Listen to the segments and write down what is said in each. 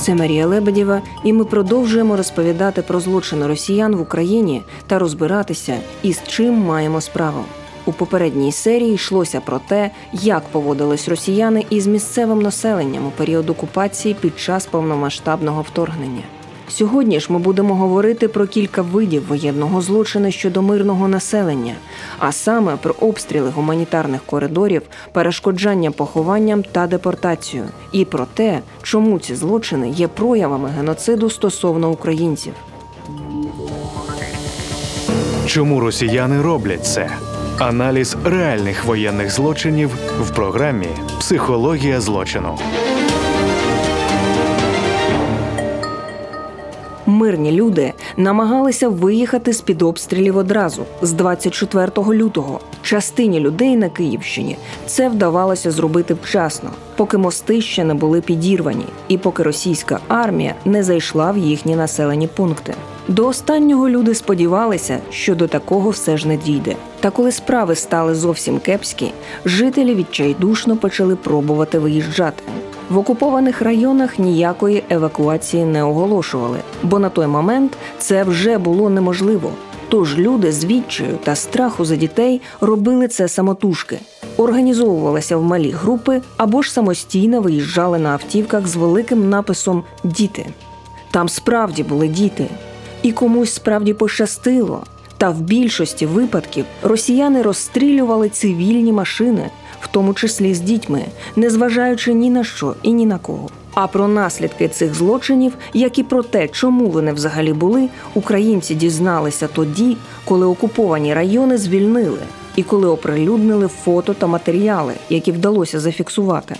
Це Марія Лебедєва, і ми продовжуємо розповідати про злочини росіян в Україні та розбиратися, із чим маємо справу. У попередній серії йшлося про те, як поводились росіяни із місцевим населенням у період окупації під час повномасштабного вторгнення. Сьогодні ж ми будемо говорити про кілька видів воєнного злочину щодо мирного населення, а саме про обстріли гуманітарних коридорів, перешкоджання похованням та депортацію, і про те, чому ці злочини є проявами геноциду стосовно українців. Чому росіяни роблять це? Аналіз реальних воєнних злочинів в програмі Психологія злочину. Мирні люди намагалися виїхати з під обстрілів одразу з 24 лютого. Частині людей на Київщині це вдавалося зробити вчасно, поки мости ще не були підірвані, і поки російська армія не зайшла в їхні населені пункти. До останнього люди сподівалися, що до такого все ж не дійде. Та коли справи стали зовсім кепські, жителі відчайдушно почали пробувати виїжджати. В окупованих районах ніякої евакуації не оголошували, бо на той момент це вже було неможливо. Тож люди з відчаю та страху за дітей робили це самотужки, організовувалися в малі групи або ж самостійно виїжджали на автівках з великим написом Діти. Там справді були діти, і комусь справді пощастило. Та в більшості випадків росіяни розстрілювали цивільні машини, в тому числі з дітьми, незважаючи ні на що і ні на кого. А про наслідки цих злочинів, як і про те, чому вони взагалі були, українці дізналися тоді, коли окуповані райони звільнили і коли оприлюднили фото та матеріали, які вдалося зафіксувати.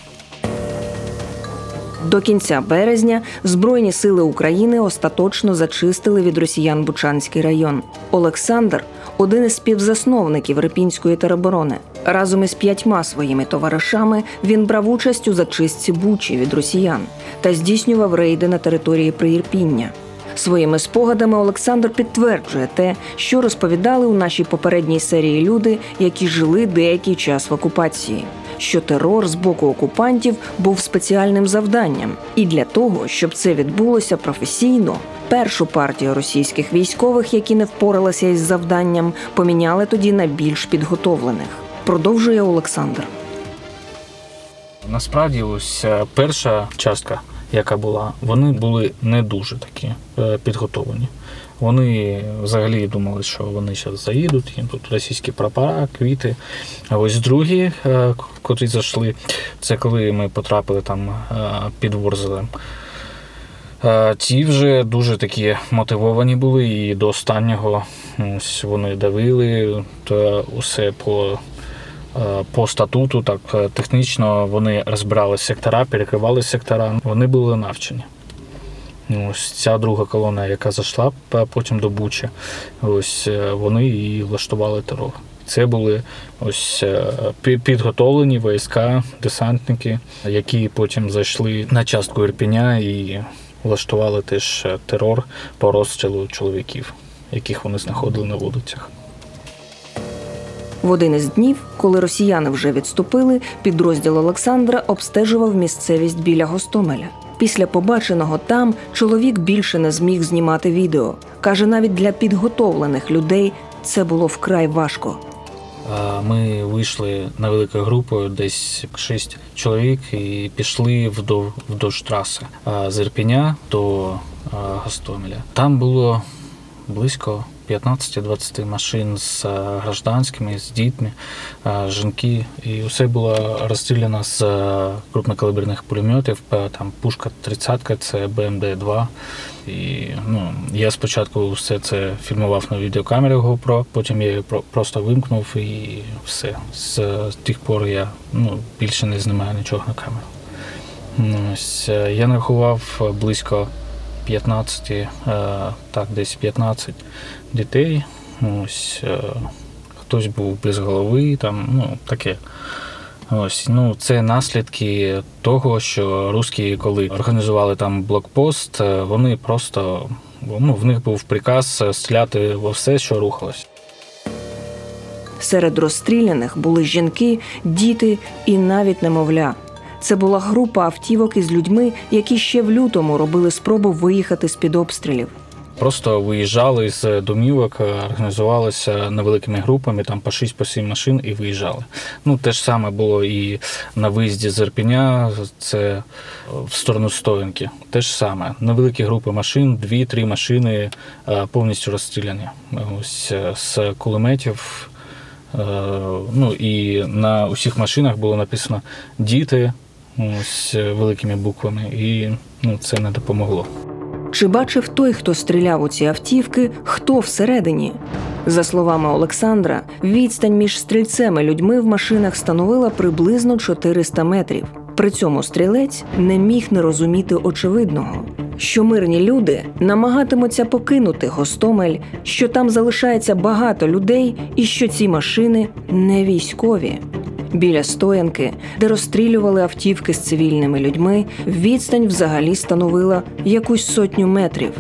До кінця березня Збройні сили України остаточно зачистили від росіян Бучанський район. Олександр один із співзасновників Рипінської тероборони. Разом із п'ятьма своїми товаришами він брав участь у зачистці Бучі від росіян та здійснював рейди на території Приірпіння. Своїми спогадами Олександр підтверджує те, що розповідали у нашій попередній серії люди, які жили деякий час в окупації. Що терор з боку окупантів був спеціальним завданням, і для того, щоб це відбулося професійно, першу партію російських військових, які не впоралися із завданням, поміняли тоді на більш підготовлених. Продовжує Олександр. Насправді, ось е, перша частка, яка була, вони були не дуже такі е, підготовлені. Вони взагалі думали, що вони зараз заїдуть, їм тут російські прапора, квіти. А ось другі, е, котрі зайшли, це коли ми потрапили там під Ворзелем. Ті вже дуже такі мотивовані були, і до останнього ось вони давили та усе по, по статуту, так е, технічно вони розбирали сектора, перекривали сектора. Вони були навчені. Ось ця друга колона, яка зайшла потім до Бучі, ось е, вони і влаштували терор. Це були ось е, пі- підготовлені війська, десантники, які потім зайшли на частку Ірпіня і влаштували теж е, терор по розстрілу чоловіків, яких вони знаходили на вулицях. В один із днів, коли росіяни вже відступили, підрозділ Олександра обстежував місцевість біля Гостомеля. Після побаченого там чоловік більше не зміг знімати відео. Каже, навіть для підготовлених людей це було вкрай важко. Ми вийшли невеликою групою, десь шість чоловік, і пішли вдов, вдовж траси з Ірпіня до Гостомеля. Там було близько 15-20 машин з гражданськими, з дітьми, жінки, і все було розстріляно з а, крупнокаліберних пулеметів. Е, Там пушка 30 це БМД-2. І ну, я спочатку все це фільмував на відеокамері GoPro, потім я її просто вимкнув і все. З тих пор я ну, більше не знімаю нічого на камеру. Ну, Ось, е, я нарахував близько 15, е, так, десь 15 дітей. Ось, е, хтось був без голови, там, ну, таке. Ось, ну, це наслідки того, що русські, коли організували там блокпост, е, вони просто ну, в них був приказ стріляти во все, що рухалось. Серед розстріляних були жінки, діти і навіть немовля. Це була група автівок із людьми, які ще в лютому робили спробу виїхати з під обстрілів. Просто виїжджали з домівок, е, організувалися невеликими групами, там по 6 по 7 машин і виїжджали. Ну, те ж саме було і на виїзді з Ірпіня, це в сторону Стоянки. Те ж саме. Невеликі групи машин, 2-3 машини е, повністю розстріляні. Ось е, з кулеметів. Ну і на усіх машинах було написано діти ось е, великими буквами, і ну, це не допомогло. Чи бачив той, хто стріляв у ці автівки, хто всередині? За словами Олександра, відстань між стрільцем і людьми в машинах становила приблизно 400 метрів. При цьому стрілець не міг не розуміти очевидного, що мирні люди намагатимуться покинути Гостомель, що там залишається багато людей, і що ці машини не військові. Біля стоянки, де розстрілювали автівки з цивільними людьми, відстань взагалі становила якусь сотню метрів.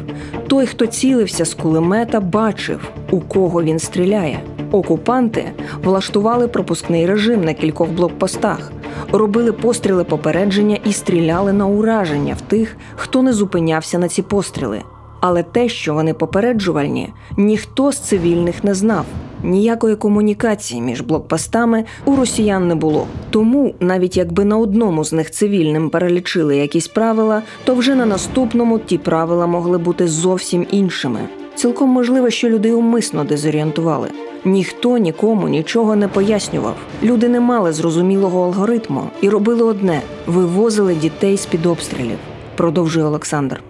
Той, хто цілився з кулемета, бачив, у кого він стріляє. Окупанти влаштували пропускний режим на кількох блокпостах, робили постріли попередження і стріляли на ураження в тих, хто не зупинявся на ці постріли. Але те, що вони попереджувальні, ніхто з цивільних не знав. Ніякої комунікації між блокпостами у росіян не було. Тому, навіть якби на одному з них цивільним перелічили якісь правила, то вже на наступному ті правила могли бути зовсім іншими. Цілком можливо, що люди умисно дезорієнтували. Ніхто нікому нічого не пояснював. Люди не мали зрозумілого алгоритму і робили одне: вивозили дітей з під обстрілів. Продовжує Олександр.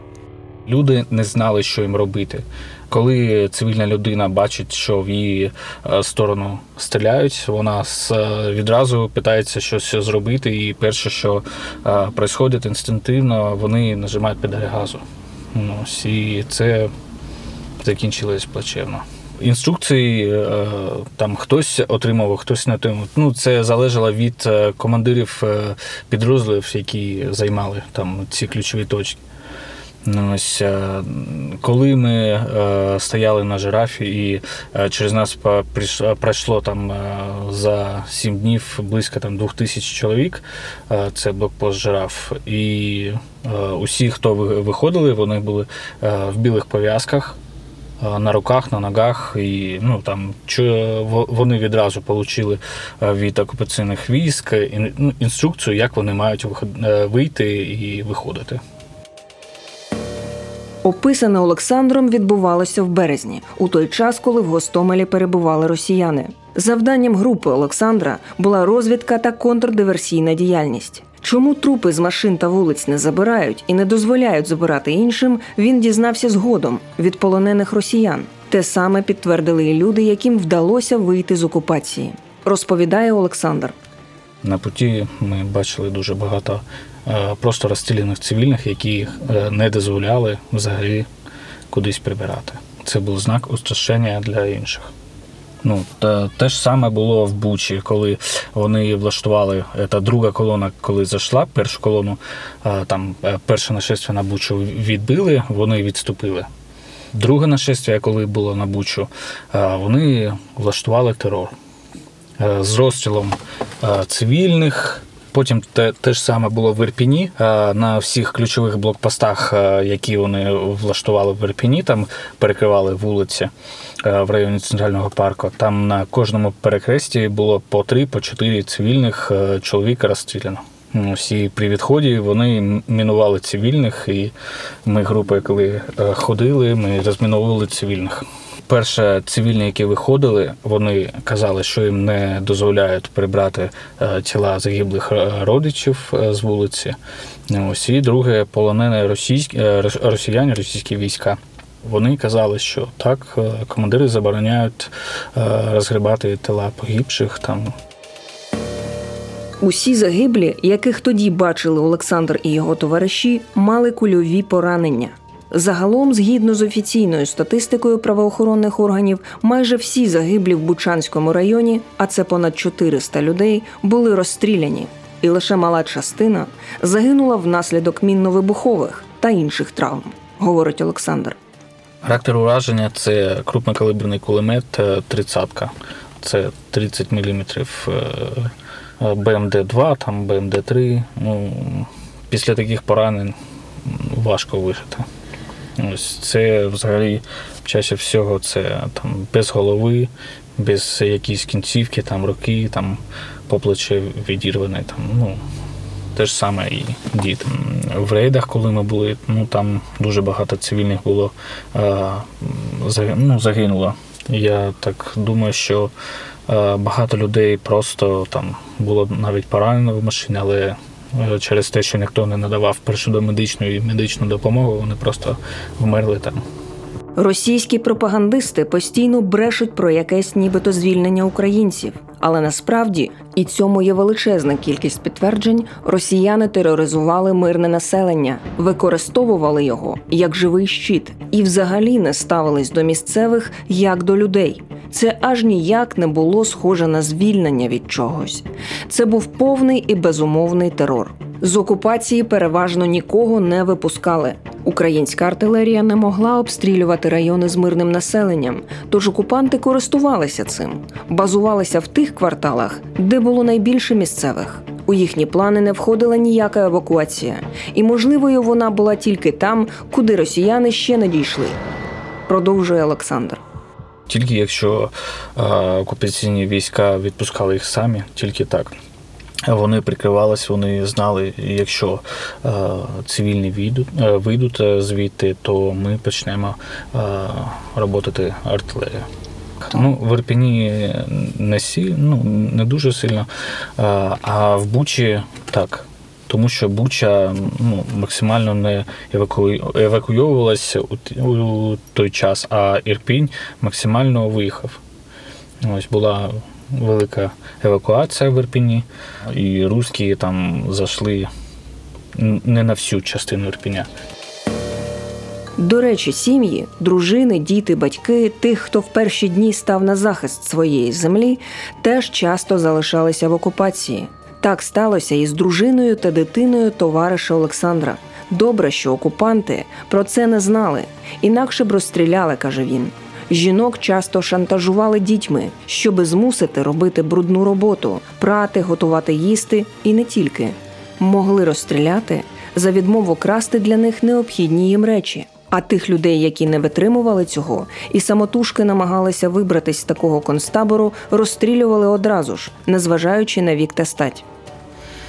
Люди не знали, що їм робити. Коли цивільна людина бачить, що в її е, сторону стріляють, вона е, відразу питається щось зробити, і перше, що відбувається інстинктивно, вони нажимають педалі газу. Ну, ось, і це закінчилось плачевно. Інструкції е, там хтось отримав, хтось не отримав. Ну, це залежало від е, командирів е, підрозділів, які займали там ці ключові точки. Ну, ось, е, коли ми е, стояли на жирафі, і е, через нас пройшло там за 7 днів близько там, 2000 чоловік, це блокпост жираф. І усі, хто виходили, вони були в білих пов'язках. На руках, на ногах, і ну там вони відразу отримали від окупаційних військ ну, інструкцію, як вони мають вийти і виходити. Описане Олександром відбувалося в березні, у той час, коли в Гостомелі перебували росіяни. Завданням групи Олександра була розвідка та контрдиверсійна діяльність. Чому трупи з машин та вулиць не забирають і не дозволяють забирати іншим, він дізнався згодом від полонених росіян. Те саме підтвердили і люди, яким вдалося вийти з окупації. Розповідає Олександр. На путі ми бачили дуже багато е, просто розстріляних цивільних, які е, не дозволяли взагалі кудись прибирати. Це був знак устрашення для інших. Ну, та, те ж саме було в Бучі, коли вони влаштували та друга колона, коли зайшла, першу колону, е, там е, перше нашестя на Бучу відбили, вони відступили. Друге нашестя, коли було на Бучу, е, вони влаштували терор е, з розстрілом е, цивільних. Потім те, те ж саме було в Ірпіні. Е, На всіх ключових блокпостах, е, які вони влаштували в Ірпіні, там перекривали вулиці е, в районі центрального парку. Там на кожному перехресті було по три, по чотири цивільних е, чоловіка розстріляно. Ну, Всі при відході вони мінували цивільних, і ми групою, коли е, ходили, ми розміновували цивільних. Перше, цивільні, які виходили, вони казали, що їм не дозволяють прибрати е, тіла загиблих е, родичів е, з вулиці. Ось і друге, полонені російські росіяни, російські війська. Вони казали, що так, командири забороняють розгрібати тіла погибших там Усі загиблі, яких тоді бачили Олександр і його товариші, мали кульові поранення. Загалом, згідно з офіційною статистикою правоохоронних органів, майже всі загиблі в Бучанському районі, а це понад 400 людей, були розстріляні, і лише мала частина загинула внаслідок мінно-вибухових та інших травм, говорить Олександр. Характер ураження це крупнокаліберний кулемет е, тридцятка. Це 30 мм БМД-2, там БМД-3. Ну, після таких поранень важко вижити. Ось це взагалі чаще всього це там без голови, без якісь кінцівки, там руки, там по плече відірване. Там, ну, те ж саме і діти. В рейдах, коли ми були, ну там дуже багато цивільних було ну, загинуло. Я так думаю, що багато людей просто там було навіть поранено в машині, але через те, що ніхто не надавав першу домедичну і медичну допомогу, вони просто вмерли там. Російські пропагандисти постійно брешуть про якесь нібито звільнення українців, але насправді і цьому є величезна кількість підтверджень. Росіяни тероризували мирне населення, використовували його як живий щит і взагалі не ставились до місцевих як до людей. Це аж ніяк не було схоже на звільнення від чогось. Це був повний і безумовний терор. З окупації переважно нікого не випускали. Українська артилерія не могла обстрілювати райони з мирним населенням, тож окупанти користувалися цим, базувалися в тих кварталах, де було найбільше місцевих. У їхні плани не входила ніяка евакуація, і можливою вона була тільки там, куди росіяни ще не дійшли. Продовжує Олександр. Тільки якщо е, окупаційні війська відпускали їх самі, тільки так. Вони прикривалися, вони знали, якщо е, цивільні вийдуть, е, вийдуть е, звідти, то ми почнемо е, роботи артилерія. Ну, В Ірпіні не сі, ну, не дуже сильно, а в Бучі так. Тому що Буча ну, максимально не еваку... евакуйовувалася у, у той час, а Ірпінь максимально виїхав. Ось була велика евакуація в Ірпіні, і русські там зайшли не на всю частину Ірпіня. До речі, сім'ї, дружини, діти, батьки, тих, хто в перші дні став на захист своєї землі, теж часто залишалися в окупації. Так сталося і з дружиною та дитиною товариша Олександра. Добре, що окупанти про це не знали, інакше б розстріляли, каже він. Жінок часто шантажували дітьми, щоби змусити робити брудну роботу, прати, готувати їсти і не тільки могли розстріляти за відмову красти для них необхідні їм речі. А тих людей, які не витримували цього, і самотужки намагалися вибратись з такого концтабору, розстрілювали одразу ж, незважаючи на вік та стать.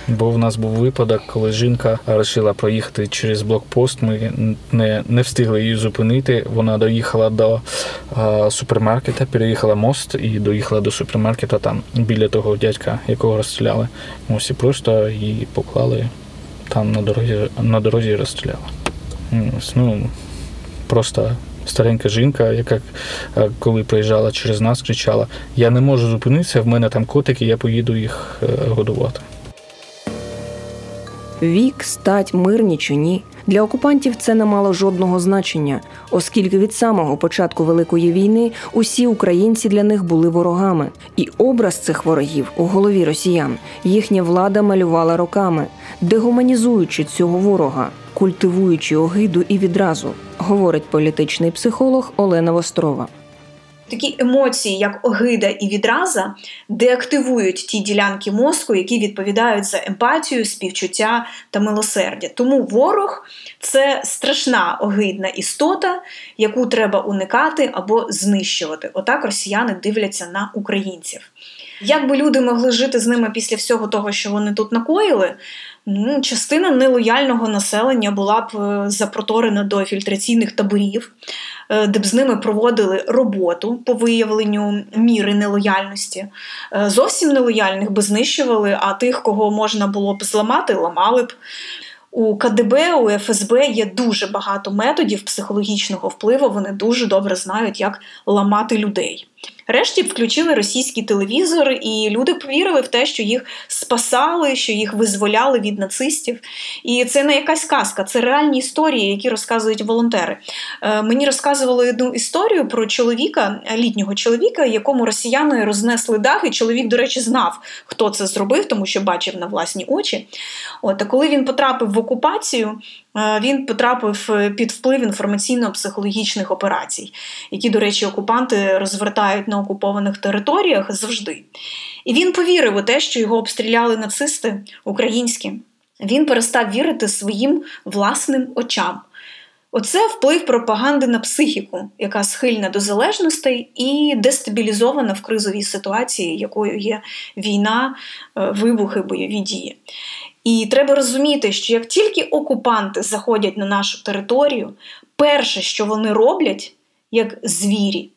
Бо в нас був випадок, коли жінка вирішила проїхати через блокпост. Ми не не встигли її зупинити. Вона доїхала до а, супермаркета, переїхала мост і доїхала до супермаркета там біля того дядька, якого розстріляли. Ось і просто її поклали там на дорозі на дорозі розстріляли. Ну, Просто старенька жінка, яка коли приїжджала через нас, кричала: Я не можу зупинитися, в мене там котики, я поїду їх е, годувати. Вік, стать, мирні чи ні. Для окупантів це не мало жодного значення, оскільки від самого початку Великої війни усі українці для них були ворогами, і образ цих ворогів у голові росіян їхня влада малювала роками, дегуманізуючи цього ворога, культивуючи огиду і відразу, говорить політичний психолог Олена Вострова такі емоції, як огида і відраза, деактивують ті ділянки мозку, які відповідають за емпатію, співчуття та милосердя. Тому ворог це страшна огидна істота, яку треба уникати або знищувати. Отак росіяни дивляться на українців. Як би люди могли жити з ними після всього того, що вони тут накоїли? Ну, Частина нелояльного населення була б е, запроторена до фільтраційних таборів, е, де б з ними проводили роботу по виявленню міри нелояльності. Е, зовсім нелояльних би знищували, а тих, кого можна було б зламати, ламали б. У КДБ, у ФСБ є дуже багато методів психологічного впливу. Вони дуже добре знають, як ламати людей. Решті включили російський телевізор, і люди повірили в те, що їх спасали, що їх визволяли від нацистів. І це не якась казка, це реальні історії, які розказують волонтери. Е, мені розказували одну історію про чоловіка, літнього чоловіка, якому росіяни рознесли дах, і чоловік, до речі, знав, хто це зробив, тому що бачив на власні очі. От, А коли він потрапив в окупацію, Е, він потрапив е, під вплив інформаційно-психологічних операцій, які, до речі, окупанти розвертають на окупованих територіях завжди. І він повірив у те, що його обстріляли нацисти українські. Він перестав вірити своїм власним очам. Оце вплив пропаганди на психіку, яка схильна до залежностей і дестабілізована в кризовій ситуації, якою є війна, е, вибухи, бойові дії. І треба розуміти, що як тільки окупанти заходять на нашу територію, перше, що вони роблять, як звірі,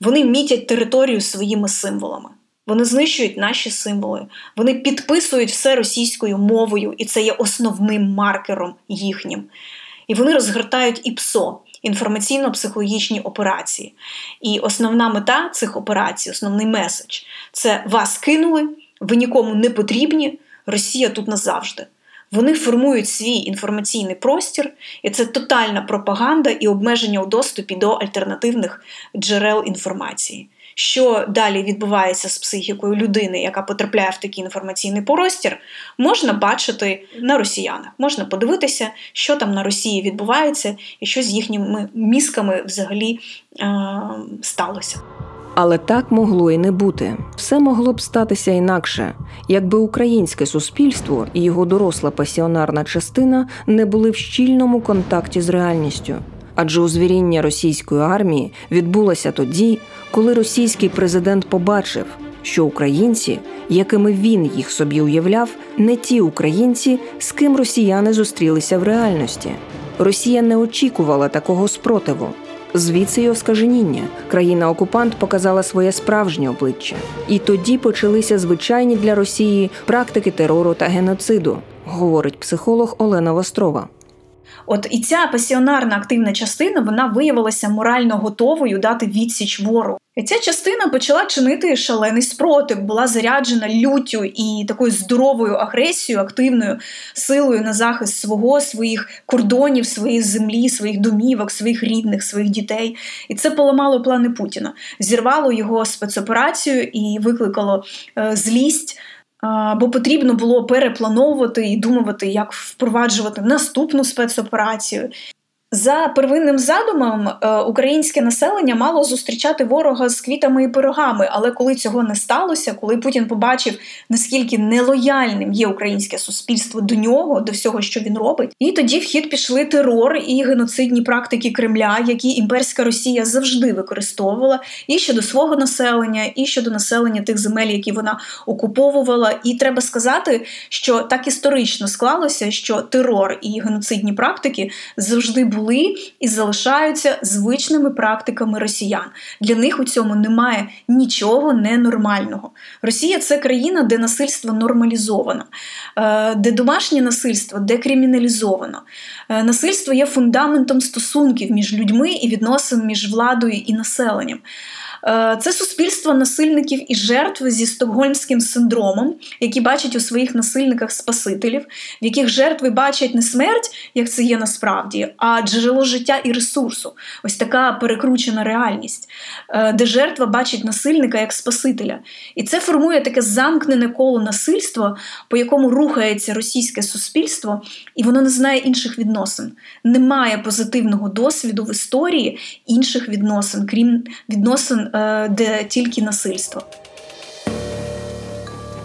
вони мітять територію своїми символами. Вони знищують наші символи, вони підписують все російською мовою, і це є основним маркером їхнім. І вони розгортають ІПСО інформаційно-психологічні операції. І основна мета цих операцій, основний меседж це вас кинули, ви нікому не потрібні. Росія тут назавжди. Вони формують свій інформаційний простір, і це тотальна пропаганда і обмеження у доступі до альтернативних джерел інформації. Що далі відбувається з психікою людини, яка потрапляє в такий інформаційний простір, можна бачити на росіянах, можна подивитися, що там на Росії відбувається і що з їхніми мізками взагалі е- сталося. Але так могло і не бути. Все могло б статися інакше, якби українське суспільство і його доросла пасіонарна частина не були в щільному контакті з реальністю. Адже узвіріння російської армії відбулося тоді, коли російський президент побачив, що українці, якими він їх собі уявляв, не ті українці, з ким росіяни зустрілися в реальності. Росія не очікувала такого спротиву. Звідси й оскаженіння. Країна-окупант показала своє справжнє обличчя. І тоді почалися звичайні для Росії практики терору та геноциду, говорить психолог Олена Вострова. От і ця пасіонарна активна частина вона виявилася морально готовою дати відсіч ворогу. І ця частина почала чинити шалений спротив, була заряджена люттю і такою здоровою агресією, активною силою на захист свого, своїх кордонів, своєї землі, своїх домівок, своїх рідних, своїх дітей. І це поламало плани Путіна, зірвало його спецоперацію і викликало е, злість. Бо потрібно було переплановувати і думати, як впроваджувати наступну спецоперацію. За первинним задумом, е, українське населення мало зустрічати ворога з квітами і пирогами. Але коли цього не сталося, коли Путін побачив, наскільки нелояльним є українське суспільство до нього, до всього, що він робить, і тоді в хід пішли терор і геноцидні практики Кремля, які імперська Росія завжди використовувала і щодо свого населення, і щодо населення тих земель, які вона окуповувала. І треба сказати, що так історично склалося, що терор і геноцидні практики завжди були були і залишаються звичними практиками росіян. Для них у цьому немає нічого ненормального. Росія це країна, де насильство нормалізовано, е, де домашнє насильство декриміналізовано. Е, насильство є фундаментом стосунків між людьми і відносин між владою і населенням. Е, це суспільство насильників і жертв зі стокгольмським синдромом, які бачать у своїх насильниках спасителів, в яких жертви бачать не смерть, як це є насправді, а джерело життя і ресурсу. Ось така перекручена реальність, е, де жертва бачить насильника як спасителя. І це формує таке замкнене коло насильства, по якому рухається російське суспільство, і воно не знає інших відносин. Немає позитивного досвіду в історії інших відносин, крім відносин Е, де тільки насильство.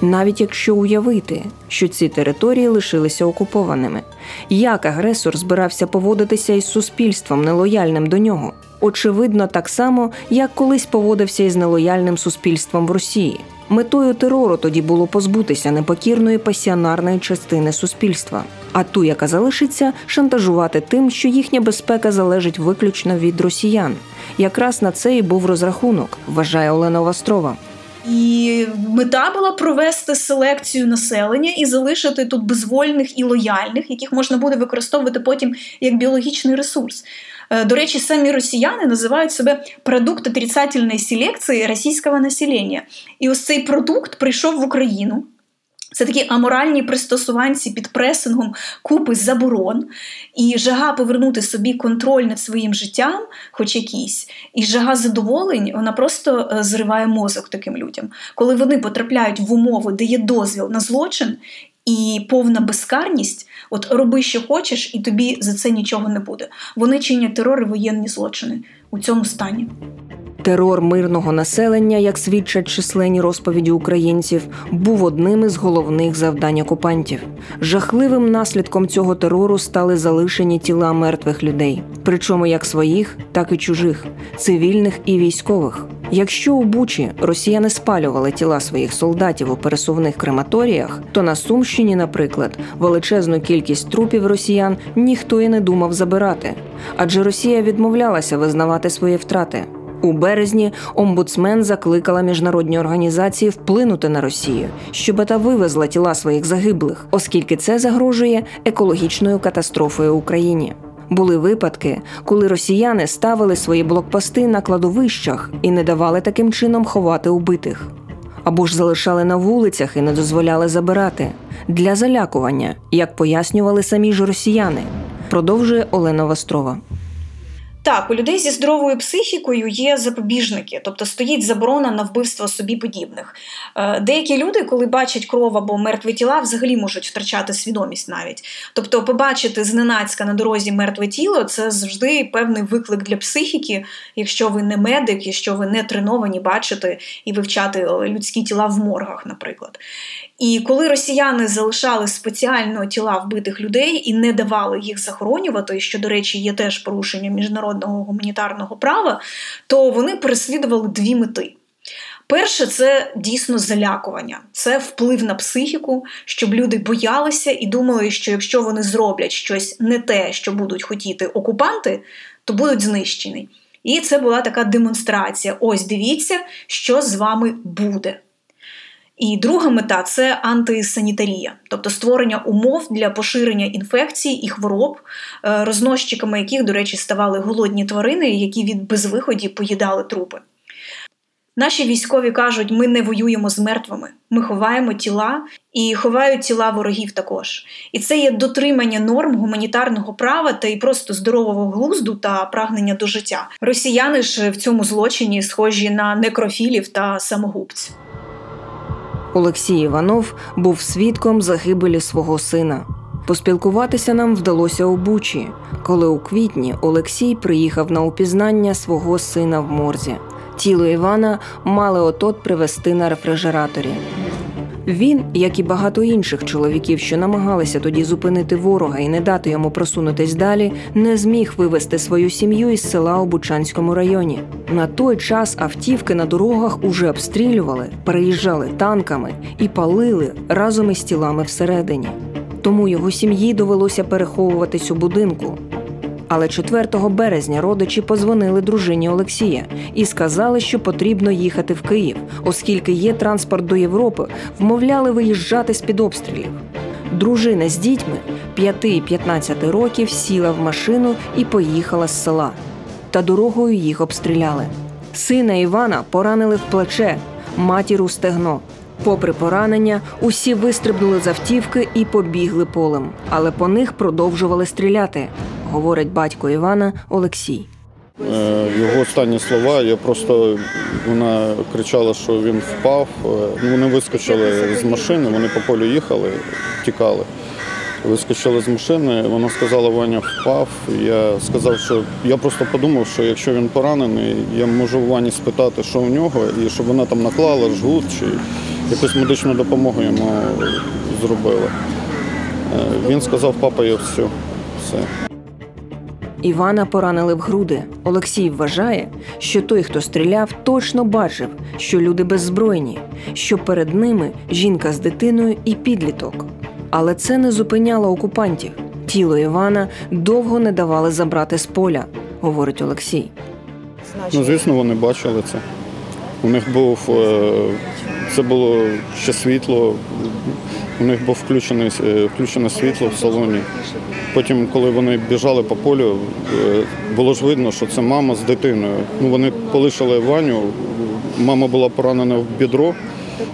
Навіть якщо уявити, що ці території лишилися окупованими, як агресор збирався поводитися із суспільством, нелояльним до нього, очевидно, так само, як колись поводився із нелояльним суспільством в Росії. Метою терору тоді було позбутися непокірної пасіонарної частини суспільства, а ту, яка залишиться, шантажувати тим, що їхня безпека залежить виключно від росіян. Якраз на це і був розрахунок, вважає Олена Вострова. І мета була провести селекцію населення і залишити тут безвольних і лояльних, яких можна буде використовувати потім як біологічний ресурс. Е, до речі, самі росіяни називають себе продукт отрицательної селекції російського населення. І ось цей продукт прийшов в Україну. Це такі аморальні пристосуванці під пресингом купи заборон, і жага повернути собі контроль над своїм життям, хоч якийсь, і жага задоволень, вона просто е, зриває мозок таким людям. Коли вони потрапляють в умови, де є дозвіл на злочин і повна безкарність, от роби, що хочеш, і тобі за це нічого не буде. Вони чинять терор і воєнні злочини у цьому стані. Терор мирного населення, як свідчать численні розповіді українців, був одним із головних завдань окупантів. Жахливим наслідком цього терору стали залишені тіла мертвих людей, причому як своїх, так і чужих, цивільних і військових. Якщо у Бучі росіяни спалювали тіла своїх солдатів у пересувних крематоріях, то на Сумщині, наприклад, величезну кількість трупів росіян ніхто і не думав забирати, адже Росія відмовлялася визнавати свої втрати. У березні омбудсмен закликала міжнародні організації вплинути на Росію, щоб та вивезла тіла своїх загиблих, оскільки це загрожує екологічною катастрофою Україні. Були випадки, коли росіяни ставили свої блокпости на кладовищах і не давали таким чином ховати убитих. Або ж залишали на вулицях і не дозволяли забирати для залякування, як пояснювали самі ж росіяни. Продовжує Олена Вострова. Так, у людей зі здоровою психікою є запобіжники, тобто стоїть заборона на вбивство собі подібних. Е, Деякі люди, коли бачать кров або мертві тіла, взагалі можуть втрачати свідомість навіть. Тобто, побачити зненацька на дорозі мертве тіло це завжди певний виклик для психіки, якщо ви не медик, якщо ви не треновані бачити і вивчати людські тіла в моргах, наприклад. І коли росіяни залишали спеціально тіла вбитих людей і не давали їх захоронювати, що, до речі, є теж порушення міжнародного гуманітарного права, то вони переслідували дві мети. Перше, це дійсно залякування, це вплив на психіку, щоб люди боялися і думали, що якщо вони зроблять щось не те, що будуть хотіти окупанти, то будуть знищені. І це була така демонстрація: ось дивіться, що з вами буде. І друга мета це антисанітарія, тобто створення умов для поширення інфекцій і хвороб, е, розносчиками яких, до речі, ставали голодні тварини, які від безвиході поїдали трупи. Наші військові кажуть, ми не воюємо з мертвими, ми ховаємо тіла і ховають тіла ворогів також. І це є дотримання норм гуманітарного права та й просто здорового глузду та прагнення до життя. Росіяни ж в цьому злочині схожі на некрофілів та самогубців. Олексій Іванов був свідком загибелі свого сина. Поспілкуватися нам вдалося у Бучі, коли у квітні Олексій приїхав на упізнання свого сина в морзі. Тіло Івана мали отот привезти на рефрижераторі. Він, як і багато інших чоловіків, що намагалися тоді зупинити ворога і не дати йому просунутись далі, не зміг вивезти свою сім'ю із села у Бучанському районі. На той час автівки на дорогах уже обстрілювали, переїжджали танками і палили разом із тілами всередині. Тому його сім'ї довелося переховуватись у будинку. Але 4 березня родичі позвонили дружині Олексія і сказали, що потрібно їхати в Київ, оскільки є транспорт до Європи, вмовляли виїжджати з під обстрілів. Дружина з дітьми 5 і 15 років сіла в машину і поїхала з села. Та дорогою їх обстріляли. Сина Івана поранили в плече, матір у стегно. Попри поранення, усі вистрибнули з автівки і побігли полем, але по них продовжували стріляти, говорить батько Івана Олексій. Е, Його останні слова, я просто вона кричала, що він впав. Е, Ну, вони вискочили з машини, вони по полю їхали, тікали. Вискочили з машини, вона сказала, Ваня впав. Я сказав, що я просто подумав, що якщо він поранений, я можу в Вані спитати, що у нього, і щоб вона там наклала жгут чи якусь медичну допомогу йому зробила. Е, Він сказав, папа, я все. все. Івана поранили в груди. Олексій вважає, що той, хто стріляв, точно бачив, що люди беззбройні, що перед ними жінка з дитиною і підліток. Але це не зупиняло окупантів. Тіло Івана довго не давали забрати з поля, говорить Олексій. Ну, звісно, вони бачили це. У них був е, це було ще світло, у них був включений, е, включене світло в салоні. Потім, коли вони біжали по полю, е, було ж видно, що це мама з дитиною. Ну, вони полишили Ваню, мама була поранена в бідро,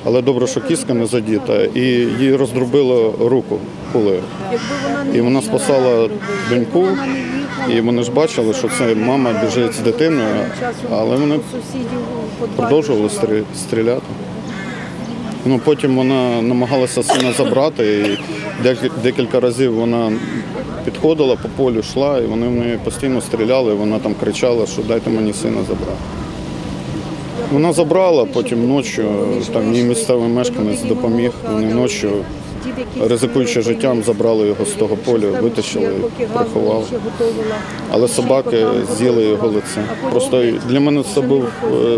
але добре, що кістка не задіта, і їй роздробило руку кулею. І вона спасала доньку, і вони ж бачили, що це мама біжить з дитиною, але вони продовжували стріляти. Ну, потім вона намагалася сина забрати, і декілька разів вона підходила по полю, йшла, і вони в неї постійно стріляли, і вона там кричала, що дайте мені сина забрати. Вона забрала, потім ночі, там їй місцевий мешканець допоміг. Вони ночі, ризикуючи життям, забрали його з того поля, витащили, приховали. Але собаки з'їли його лице. Просто для мене це був е,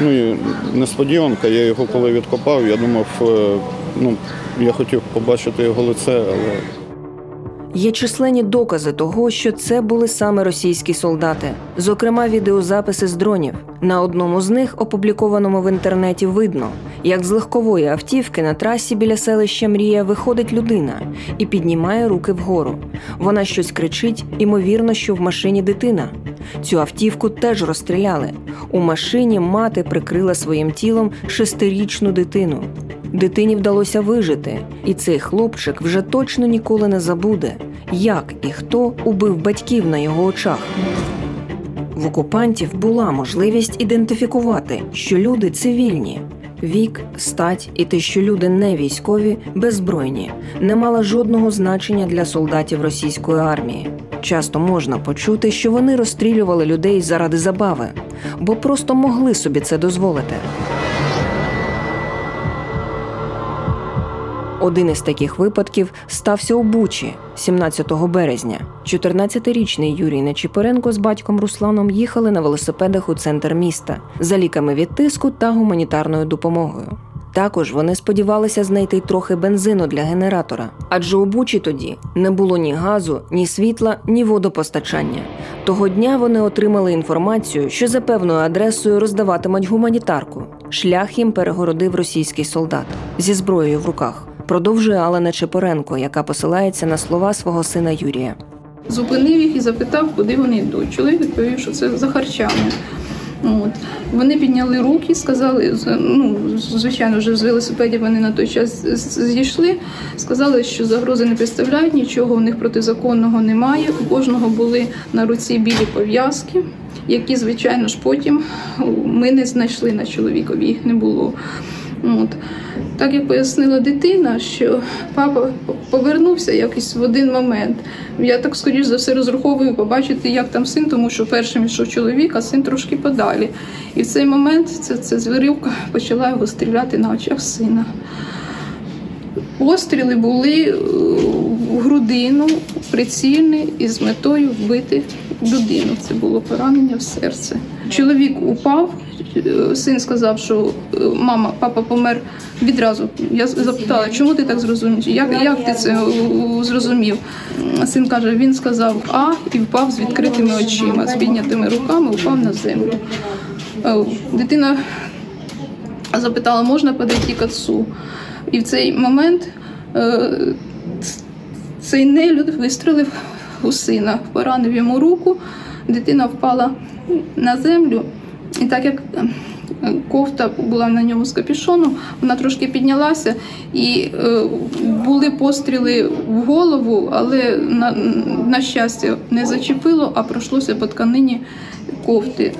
ну, і несподіванка. Я його коли відкопав, я думав, е, ну, я хотів побачити його лице, але Є численні докази того, що це були саме російські солдати, зокрема відеозаписи з дронів. На одному з них, опублікованому в інтернеті, видно, як з легкової автівки на трасі біля селища Мрія виходить людина і піднімає руки вгору. Вона щось кричить, імовірно, що в машині дитина. Цю автівку теж розстріляли. У машині мати прикрила своїм тілом шестирічну дитину. Дитині вдалося вижити, і цей хлопчик вже точно ніколи не забуде, як і хто убив батьків на його очах. В окупантів була можливість ідентифікувати, що люди цивільні. Вік, стать і те, що люди не військові, беззбройні, не мала жодного значення для солдатів російської армії. Часто можна почути, що вони розстрілювали людей заради забави, бо просто могли собі це дозволити. Один із таких випадків стався у Бучі 17 березня. 14-річний Юрій Нечіпоренко з батьком Русланом їхали на велосипедах у центр міста за ліками від тиску та гуманітарною допомогою. Також вони сподівалися знайти трохи бензину для генератора, адже у Бучі тоді не було ні газу, ні світла, ні водопостачання. Того дня вони отримали інформацію, що за певною адресою роздаватимуть гуманітарку. Шлях їм перегородив російський солдат зі зброєю в руках. Продовжує Алена Чепоренко, яка посилається на слова свого сина Юрія. Зупинив їх і запитав, куди вони йдуть. Чоловік відповів, що це за харчами. От. Вони підняли руки, сказали, ну, звичайно, вже з велосипедів вони на той час зійшли, сказали, що загрози не представляють, нічого в них протизаконного немає. У кожного були на руці білі пов'язки, які, звичайно ж, потім ми не знайшли на чоловікові, їх не було. От. Так як пояснила дитина, що папа повернувся якось в один момент. Я так скоріш за все розраховую побачити, як там син, тому що першим йшов чоловік, а син трошки подалі. І в цей момент ця, ця звірівка почала його стріляти на очах сина. Постріли були е, в грудину, прицільні і з метою вбити людину. Це було поранення в серце. Чоловік упав. Е, Син сказав, що е, мама, папа помер відразу. Я запитала, чому ти так зрозумів? Як, як ти це е, зрозумів? Син каже, він сказав А і впав з відкритими очима, з піднятими руками, впав на землю. Дитина запитала, можна подойти к отцу. І в цей момент цей нелюд вистрелив у сина, поранив йому руку, дитина впала на землю. І так як е, кофта була на ньому з капюшоном, вона трошки піднялася, і е, були постріли в голову, але на, на щастя не зачепило, а пройшлося по тканині кофти.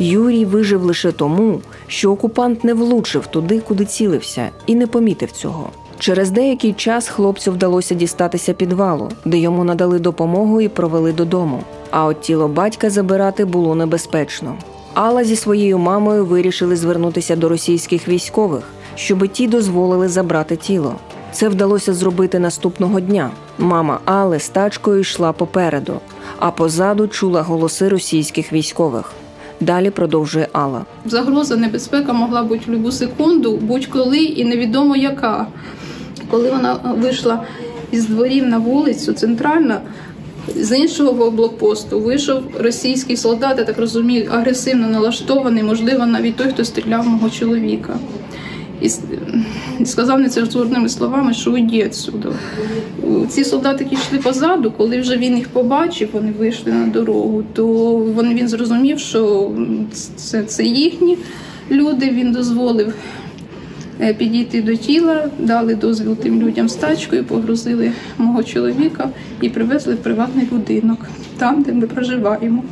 Юрій вижив лише тому, що окупант не влучив туди, куди цілився, і не помітив цього. Через деякий час хлопцю вдалося дістатися підвалу, де йому надали допомогу і провели додому. А от тіло батька забирати було небезпечно. Алла зі своєю мамою вирішили звернутися до російських військових, щоби ті дозволили забрати тіло. Це вдалося зробити наступного дня. Мама Алли з тачкою йшла попереду, а позаду чула голоси російських військових. Далі продовжує Алла. Загроза, небезпека могла бути в будь-яку секунду, будь-коли і невідомо яка. Коли вона вийшла із дворів на вулицю центральна, з іншого блокпосту вийшов російський солдат, я так розумію, агресивно налаштований, можливо, навіть той, хто стріляв мого чоловіка. І і сказав нецензурними словами, що уйди відсюди. Ці солдати, які йшли позаду, коли вже він їх побачив, вони вийшли на дорогу, то він, він зрозумів, що це, це їхні люди. Він дозволив е, підійти до тіла, дали дозвіл тим людям з тачкою, погрузили мого чоловіка і привезли в приватний будинок, там, де ми проживаємо.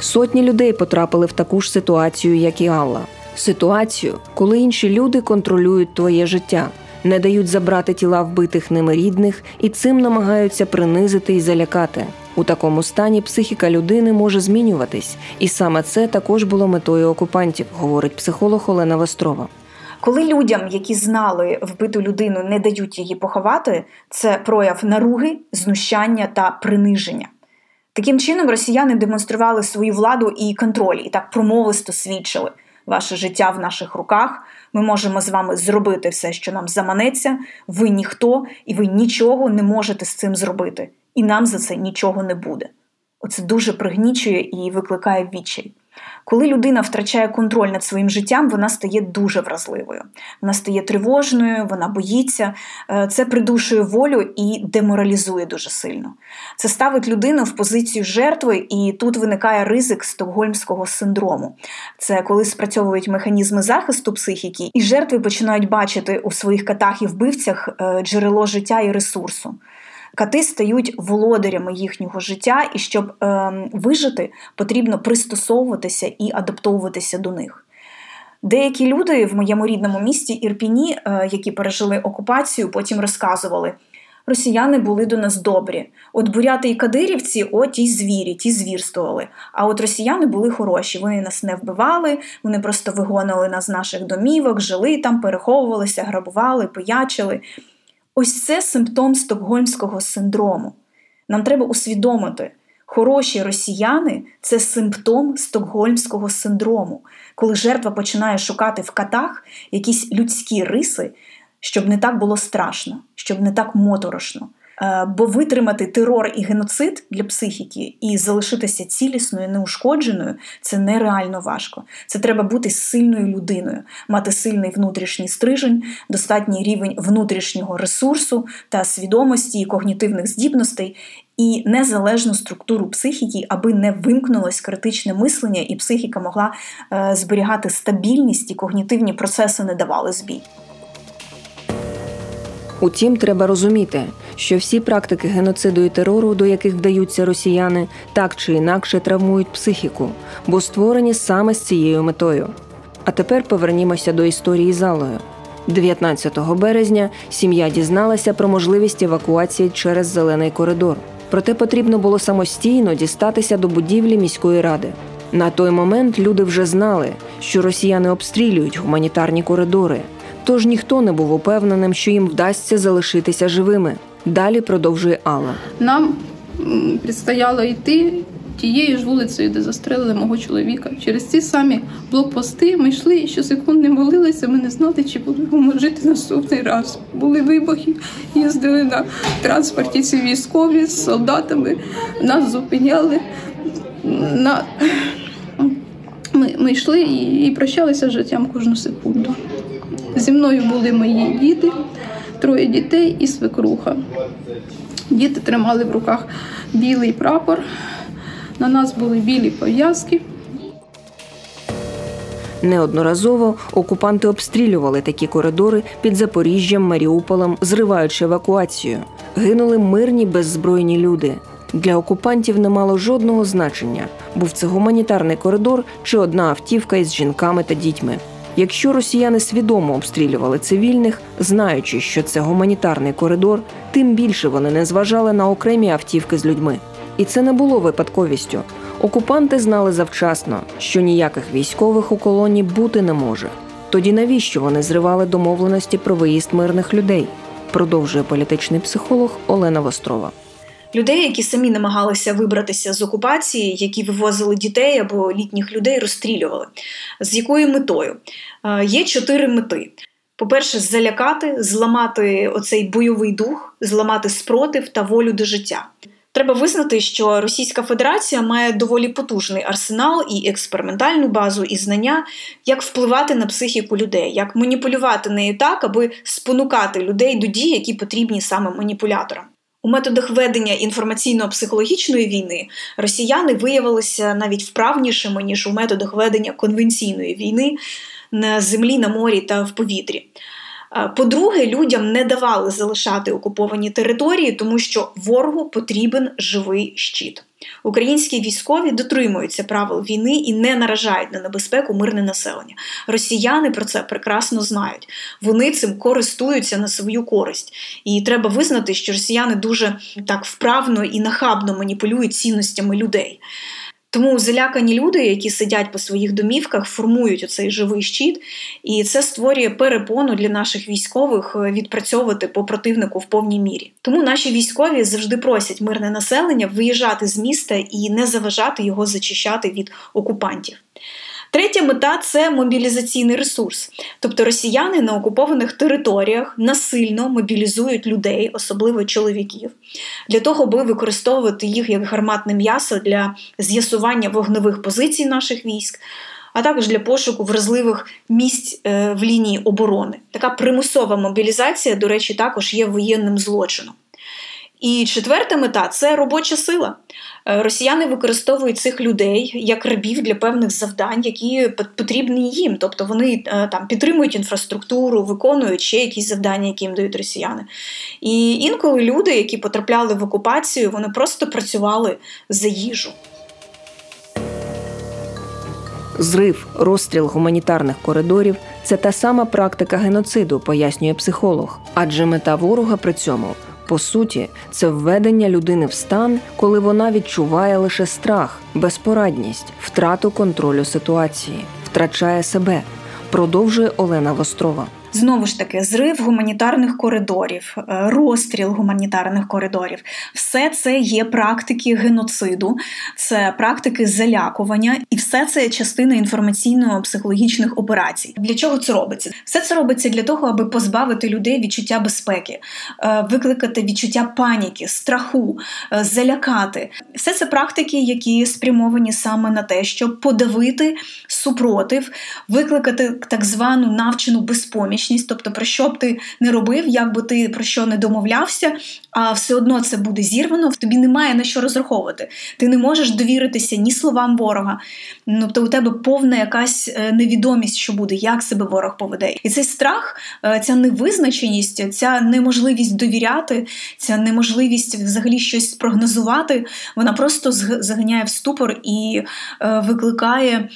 Сотні людей потрапили в таку ж ситуацію, як і Алла. Ситуацію, коли інші люди контролюють твоє життя, не дають забрати тіла вбитих ними рідних і цим намагаються принизити і залякати. У такому стані психіка людини може змінюватись, і саме це також було метою окупантів, говорить психолог Олена Вострова. Коли людям, які знали вбиту людину, не дають її поховати, це прояв наруги, знущання та приниження. Таким чином, росіяни демонстрували свою владу і контроль, і так промовисто свідчили. Ваше життя в наших руках. Ми можемо з вами зробити все, що нам заманеться. Ви ніхто, і ви нічого не можете з цим зробити. І нам за це нічого не буде. Оце дуже пригнічує і викликає відчай. Коли людина втрачає контроль над своїм життям, вона стає дуже вразливою. Вона стає тривожною, вона боїться, е, це придушує волю і деморалізує дуже сильно. Це ставить людину в позицію жертви, і тут виникає ризик стокгольмського синдрому. Це коли спрацьовують механізми захисту психіки, і жертви починають бачити у своїх катах і вбивцях е, джерело життя і ресурсу. Кати стають володарями їхнього життя, і щоб е, вижити, потрібно пристосовуватися і адаптовуватися до них. Деякі люди в моєму рідному місті Ірпіні, е, які пережили окупацію, потім розказували. Росіяни були до нас добрі. От буряти і кадирівці, о ті звірі, ті звірствували. А от росіяни були хороші. Вони нас не вбивали, вони просто вигонили нас з наших домівок, жили там, переховувалися, грабували, пиячили. Ось це симптом стокгольмського синдрому. Нам треба усвідомити, хороші росіяни це симптом стокгольмського синдрому, коли жертва починає шукати в катах якісь людські риси, щоб не так було страшно, щоб не так моторошно. Е, бо витримати терор і геноцид для психіки і залишитися цілісною, неушкодженою це нереально важко. Це треба бути сильною людиною, мати сильний внутрішній стрижень, достатній рівень внутрішнього ресурсу та свідомості і когнітивних здібностей. І незалежну структуру психіки, аби не вимкнулось критичне мислення, і психіка могла е, зберігати стабільність, і когнітивні процеси не давали збій. Утім, треба розуміти, що всі практики геноциду і терору, до яких вдаються росіяни, так чи інакше травмують психіку, бо створені саме з цією метою. А тепер повернімося до історії залою. 19 березня сім'я дізналася про можливість евакуації через зелений коридор. Проте потрібно було самостійно дістатися до будівлі міської ради. На той момент люди вже знали, що росіяни обстрілюють гуманітарні коридори, тож ніхто не був упевненим, що їм вдасться залишитися живими. Далі продовжує Алла. Нам предстояло йти тією ж вулицею, де застрелили мого чоловіка. Через ці самі блокпости ми йшли і щосекунд не молилися. Ми не знали, чи будемо жити наступний раз. Були вибухи, їздили на транспорті ці військові з солдатами, нас зупиняли. На... Ми ми йшли і, і прощалися з життям кожну секунду. Зі мною були мої діти, троє дітей і свекруха. Діти тримали в руках білий прапор. На нас були білі пов'язки. Неодноразово окупанти обстрілювали такі коридори під Запоріжжям, Маріуполем, зриваючи евакуацію. Гинули мирні беззбройні люди. Для окупантів не мало жодного значення, був це гуманітарний коридор чи одна автівка із жінками та дітьми. Якщо росіяни свідомо обстрілювали цивільних, знаючи, що це гуманітарний коридор, тим більше вони не зважали на окремі автівки з людьми. І це не було випадковістю. Окупанти знали завчасно, що ніяких військових у колоні бути не може. Тоді навіщо вони зривали домовленості про виїзд мирних людей? Продовжує політичний психолог Олена Вострова. Людей, які самі намагалися вибратися з окупації, які вивозили дітей або літніх людей, розстрілювали. З якою метою? Є чотири мети. По-перше, залякати, зламати оцей бойовий дух, зламати спротив та волю до життя. Треба визнати, що Російська Федерація має доволі потужний арсенал і експериментальну базу і знання, як впливати на психіку людей, як маніпулювати нею так, аби спонукати людей до дій, які потрібні саме маніпуляторам. У методах ведення інформаційно-психологічної війни росіяни виявилися навіть вправнішими ніж у методах ведення конвенційної війни на землі, на морі та в повітрі. По-друге, людям не давали залишати окуповані території, тому що ворогу потрібен живий щит. Українські військові дотримуються правил війни і не наражають на небезпеку мирне населення. Росіяни про це прекрасно знають. Вони цим користуються на свою користь. І треба визнати, що росіяни дуже так вправно і нахабно маніпулюють цінностями людей. Тому залякані люди, які сидять по своїх домівках, формують оцей живий щит, і це створює перепону для наших військових е, відпрацьовувати по противнику в повній мірі. Тому наші військові завжди просять мирне населення виїжджати з міста і не заважати його зачищати від окупантів. Третя мета це мобілізаційний ресурс. Тобто росіяни на окупованих територіях насильно мобілізують людей, особливо чоловіків, для того, аби використовувати їх як гарматне м'ясо для з'ясування вогневих позицій наших військ. А також для пошуку вразливих місць е, в лінії оборони. Така примусова мобілізація, до речі, також є воєнним злочином. І четверта мета це робоча сила. Е, росіяни використовують цих людей як рабів для певних завдань, які потрібні їм. Тобто вони е, там підтримують інфраструктуру, виконують ще якісь завдання, які їм дають росіяни. І інколи люди, які потрапляли в окупацію, вони просто працювали за їжу. Зрив, розстріл гуманітарних коридорів це та сама практика геноциду, пояснює психолог. Адже мета ворога при цьому по суті, це введення людини в стан, коли вона відчуває лише страх, безпорадність, втрату контролю ситуації, втрачає себе. Продовжує Олена Вострова. Знову ж таки, зрив гуманітарних коридорів, е, розстріл гуманітарних коридорів все це є практики геноциду, це практики залякування, і все це частина інформаційно-психологічних операцій. Для чого це робиться? Все це робиться для того, аби позбавити людей відчуття безпеки, е, викликати відчуття паніки, страху, е, залякати. Все це практики, які спрямовані саме на те, щоб подавити супротив, викликати так звану навчену безпоміч зовнішність, тобто про що б ти не робив, як би ти про що не домовлявся, а все одно це буде зірвано. В тобі немає на що розраховувати. Ти не можеш довіритися ні словам ворога. Тобто у тебе повна якась е, невідомість, що буде, як себе ворог поведе. І цей страх, е, ця невизначеність, ця неможливість довіряти, ця неможливість взагалі щось прогнозувати, вона просто заганяє в ступор і е, викликає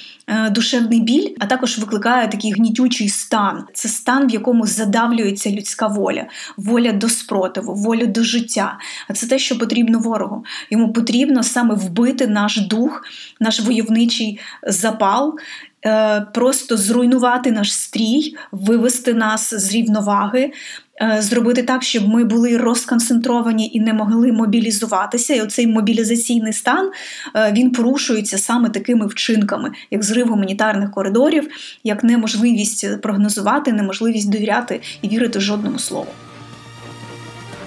душевний біль, а також викликає такий гнітючий стан. Це стан, в якому задавлюється людська воля, воля до спротиву, воля до життя. А це те, що потрібно ворогу. Йому потрібно саме вбити наш дух, наш войовничий запал. Е, просто зруйнувати наш стрій, вивести нас з рівноваги, е, зробити так, щоб ми були розконцентровані і не могли мобілізуватися. І оцей мобілізаційний стан е, він порушується саме такими вчинками, як зрив гуманітарних коридорів, як неможливість прогнозувати, неможливість довіряти і вірити жодному слову.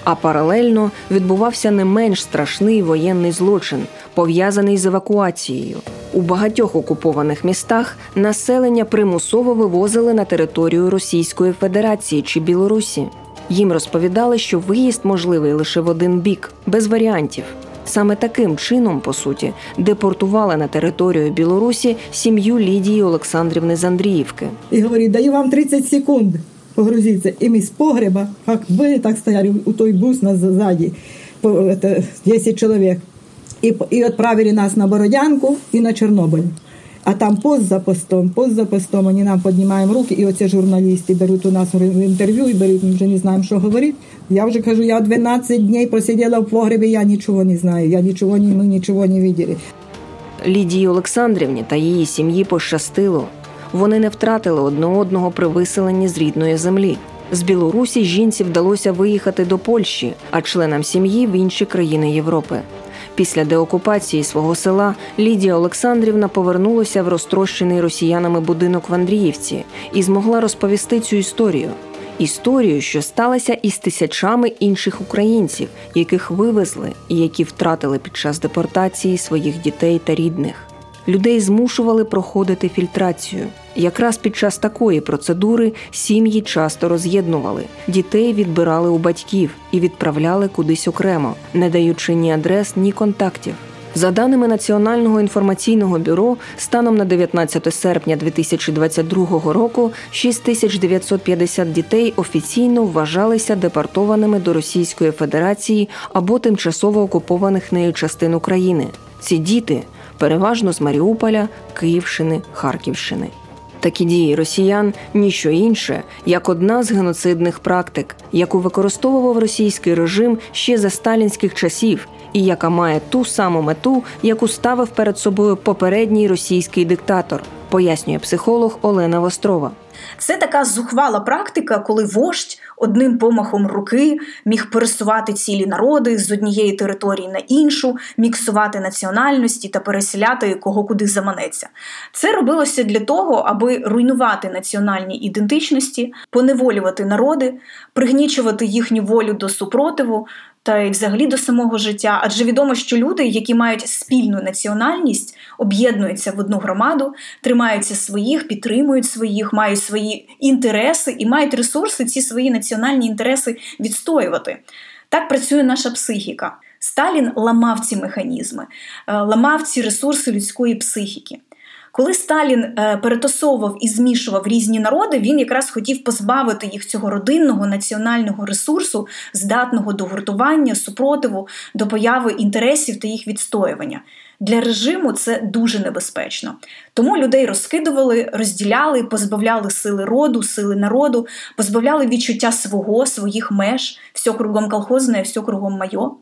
А паралельно відбувався не менш страшний воєнний злочин, пов'язаний з евакуацією. У багатьох окупованих містах населення примусово вивозили на територію Російської Федерації чи Білорусі. Їм розповідали, що виїзд можливий лише в один бік, без варіантів. Саме таким чином, по суті, депортували на територію Білорусі сім'ю Лідії Олександрівни з Андріївки. І говорить, даю вам 30 секунд погрузиться. И мы с погреба, как были, так стояли у той бус на сзади, это 10 человек. И, и отправили нас на Бородянку и на Чорнобиль. А там пост за постом, пост за постом, вони нам піднімаємо руки, і оці журналісти беруть у нас інтерв'ю і беруть, ми вже не знаємо, що говорити. Я вже кажу, я 12 днів просиділа в погребі, я нічого не знаю, я нічого, ми нічого не бачили. Лідії Олександрівні та її сім'ї пощастило. Вони не втратили одне одного при виселенні з рідної землі. З Білорусі жінці вдалося виїхати до Польщі, а членам сім'ї в інші країни Європи. Після деокупації свого села Лідія Олександрівна повернулася в розтрощений росіянами будинок в Андріївці і змогла розповісти цю історію. Історію, що сталася із тисячами інших українців, яких вивезли і які втратили під час депортації своїх дітей та рідних. Людей змушували проходити фільтрацію. Якраз під час такої процедури сім'ї часто роз'єднували, дітей відбирали у батьків і відправляли кудись окремо, не даючи ні адрес, ні контактів. За даними Національного інформаційного бюро, станом на 19 серпня 2022 року 6950 дітей офіційно вважалися депортованими до Російської Федерації або тимчасово окупованих нею частин України. Ці діти переважно з Маріуполя, Київщини, Харківщини. Такі дії росіян ніщо інше, як одна з геноцидних практик, яку використовував російський режим ще за сталінських часів, і яка має ту саму мету, яку ставив перед собою попередній російський диктатор, пояснює психолог Олена Вострова. Це така зухвала практика, коли вождь одним помахом руки міг пересувати цілі народи з однієї території на іншу, міксувати національності та переселяти кого куди заманеться. Це робилося для того, аби руйнувати національні ідентичності, поневолювати народи, пригнічувати їхню волю до супротиву. Та й взагалі до самого життя, адже відомо, що люди, які мають спільну національність, об'єднуються в одну громаду, тримаються своїх, підтримують своїх, мають свої інтереси і мають ресурси ці свої національні інтереси відстоювати. Так працює наша психіка. Сталін ламав ці механізми, е, ламав ці ресурси людської психіки. Коли Сталін е, перетасовував і змішував різні народи, він якраз хотів позбавити їх цього родинного національного ресурсу, здатного до гуртування, супротиву, до появи інтересів та їх відстоювання. Для режиму це дуже небезпечно. Тому людей розкидували, розділяли, позбавляли сили роду, сили народу, позбавляли відчуття свого, своїх меж, все кругом колхозне, все кругом майо.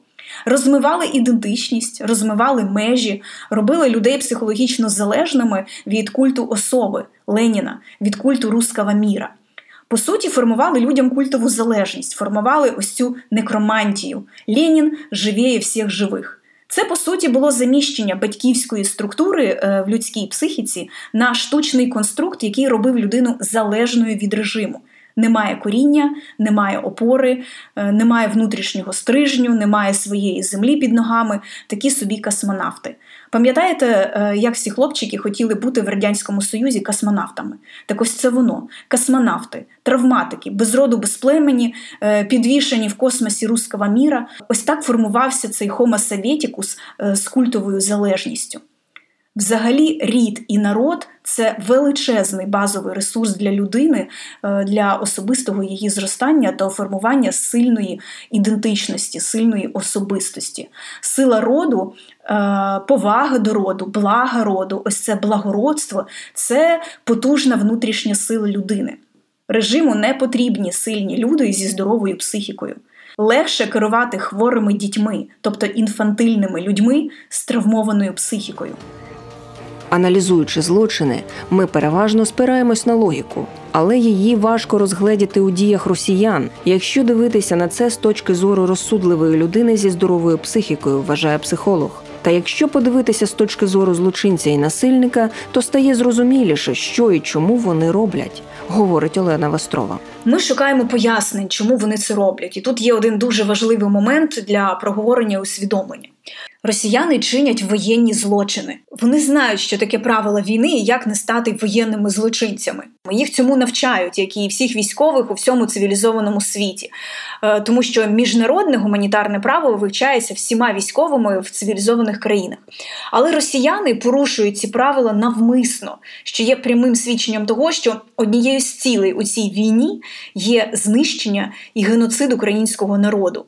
Розмивали ідентичність, розмивали межі, робили людей психологічно залежними від культу особи Леніна, від культу руского міра. По суті, формували людям культову залежність, формували ось цю некромантію. Ленін живіє всіх живих. Це, по суті, було заміщення батьківської структури е, в людській психіці на штучний конструкт, який робив людину залежною від режиму. Немає коріння, немає опори, е, немає внутрішнього стрижню, немає своєї землі під ногами, такі собі космонавти. Пам'ятаєте, е, як всі хлопчики хотіли бути в Радянському Союзі космонавтами? Так ось це воно: космонавти, травматики, без роду, без племені, е, підвішені в космосі руского міра. Ось так формувався цей Homo Sovieticus з культовою залежністю. Взагалі, рід і народ це величезний базовий ресурс для людини, е, для особистого її зростання та формування сильної ідентичності, сильної особистості. Сила роду, е, повага до роду, блага роду, ось це благородство це потужна внутрішня сила людини. Режиму не потрібні сильні люди зі здоровою психікою. Легше керувати хворими дітьми, тобто інфантильними людьми з травмованою психікою. Аналізуючи злочини, ми переважно спираємось на логіку, але її важко розгледіти у діях росіян, якщо дивитися на це з точки зору розсудливої людини зі здоровою психікою, вважає психолог. Та якщо подивитися з точки зору злочинця і насильника, то стає зрозуміліше, що і чому вони роблять, говорить Олена Вострова. Ми шукаємо пояснень, чому вони це роблять, і тут є один дуже важливий момент для проговорення усвідомлення. Росіяни чинять воєнні злочини. Вони знають, що таке правила війни і як не стати воєнними злочинцями. Їх цьому навчають, як і всіх військових у всьому цивілізованому світі, е, тому що міжнародне гуманітарне право вивчається всіма військовими в цивілізованих країнах. Але росіяни порушують ці правила навмисно, що є прямим свідченням того, що однією з цілей у цій війні є знищення і геноцид українського народу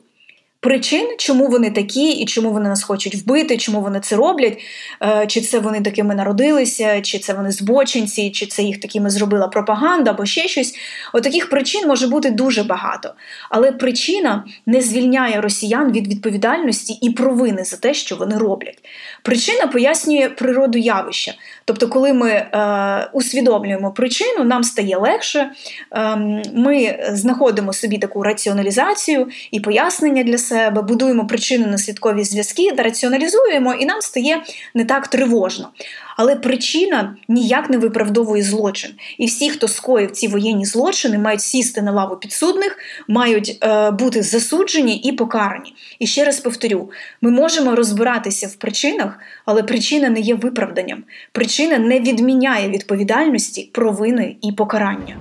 причин, чому вони такі, і чому вони нас хочуть вбити, чому вони це роблять, е, чи це вони такими народилися, чи це вони збочинці, чи це їх такими зробила пропаганда або ще щось. Отаких причин може бути дуже багато. Але причина не звільняє росіян від відповідальності і провини за те, що вони роблять. Причина пояснює природу явища. Тобто, коли ми е, усвідомлюємо причину, нам стає легше, е, ми знаходимо собі таку раціоналізацію і пояснення для себе, будуємо причинно-наслідкові зв'язки, раціоналізуємо, і нам стає не так тривожно. Але причина ніяк не виправдовує злочин. І всі, хто скоїв ці воєнні злочини, мають сісти на лаву підсудних, мають е, бути засуджені і покарані. І ще раз повторю: ми можемо розбиратися в причинах, але причина не є виправданням. Причина не відміняє відповідальності, провини і покарання.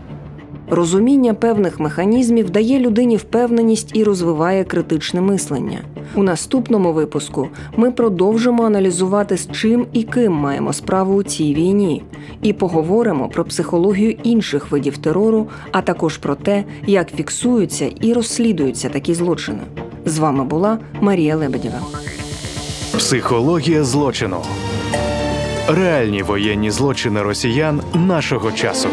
Розуміння певних механізмів дає людині впевненість і розвиває критичне мислення. У наступному випуску ми продовжимо аналізувати, з чим і ким маємо справу у цій війні, і поговоримо про психологію інших видів терору, а також про те, як фіксуються і розслідуються такі злочини. З вами була Марія Лебедєва. Психологія злочину. Реальні воєнні злочини росіян нашого часу.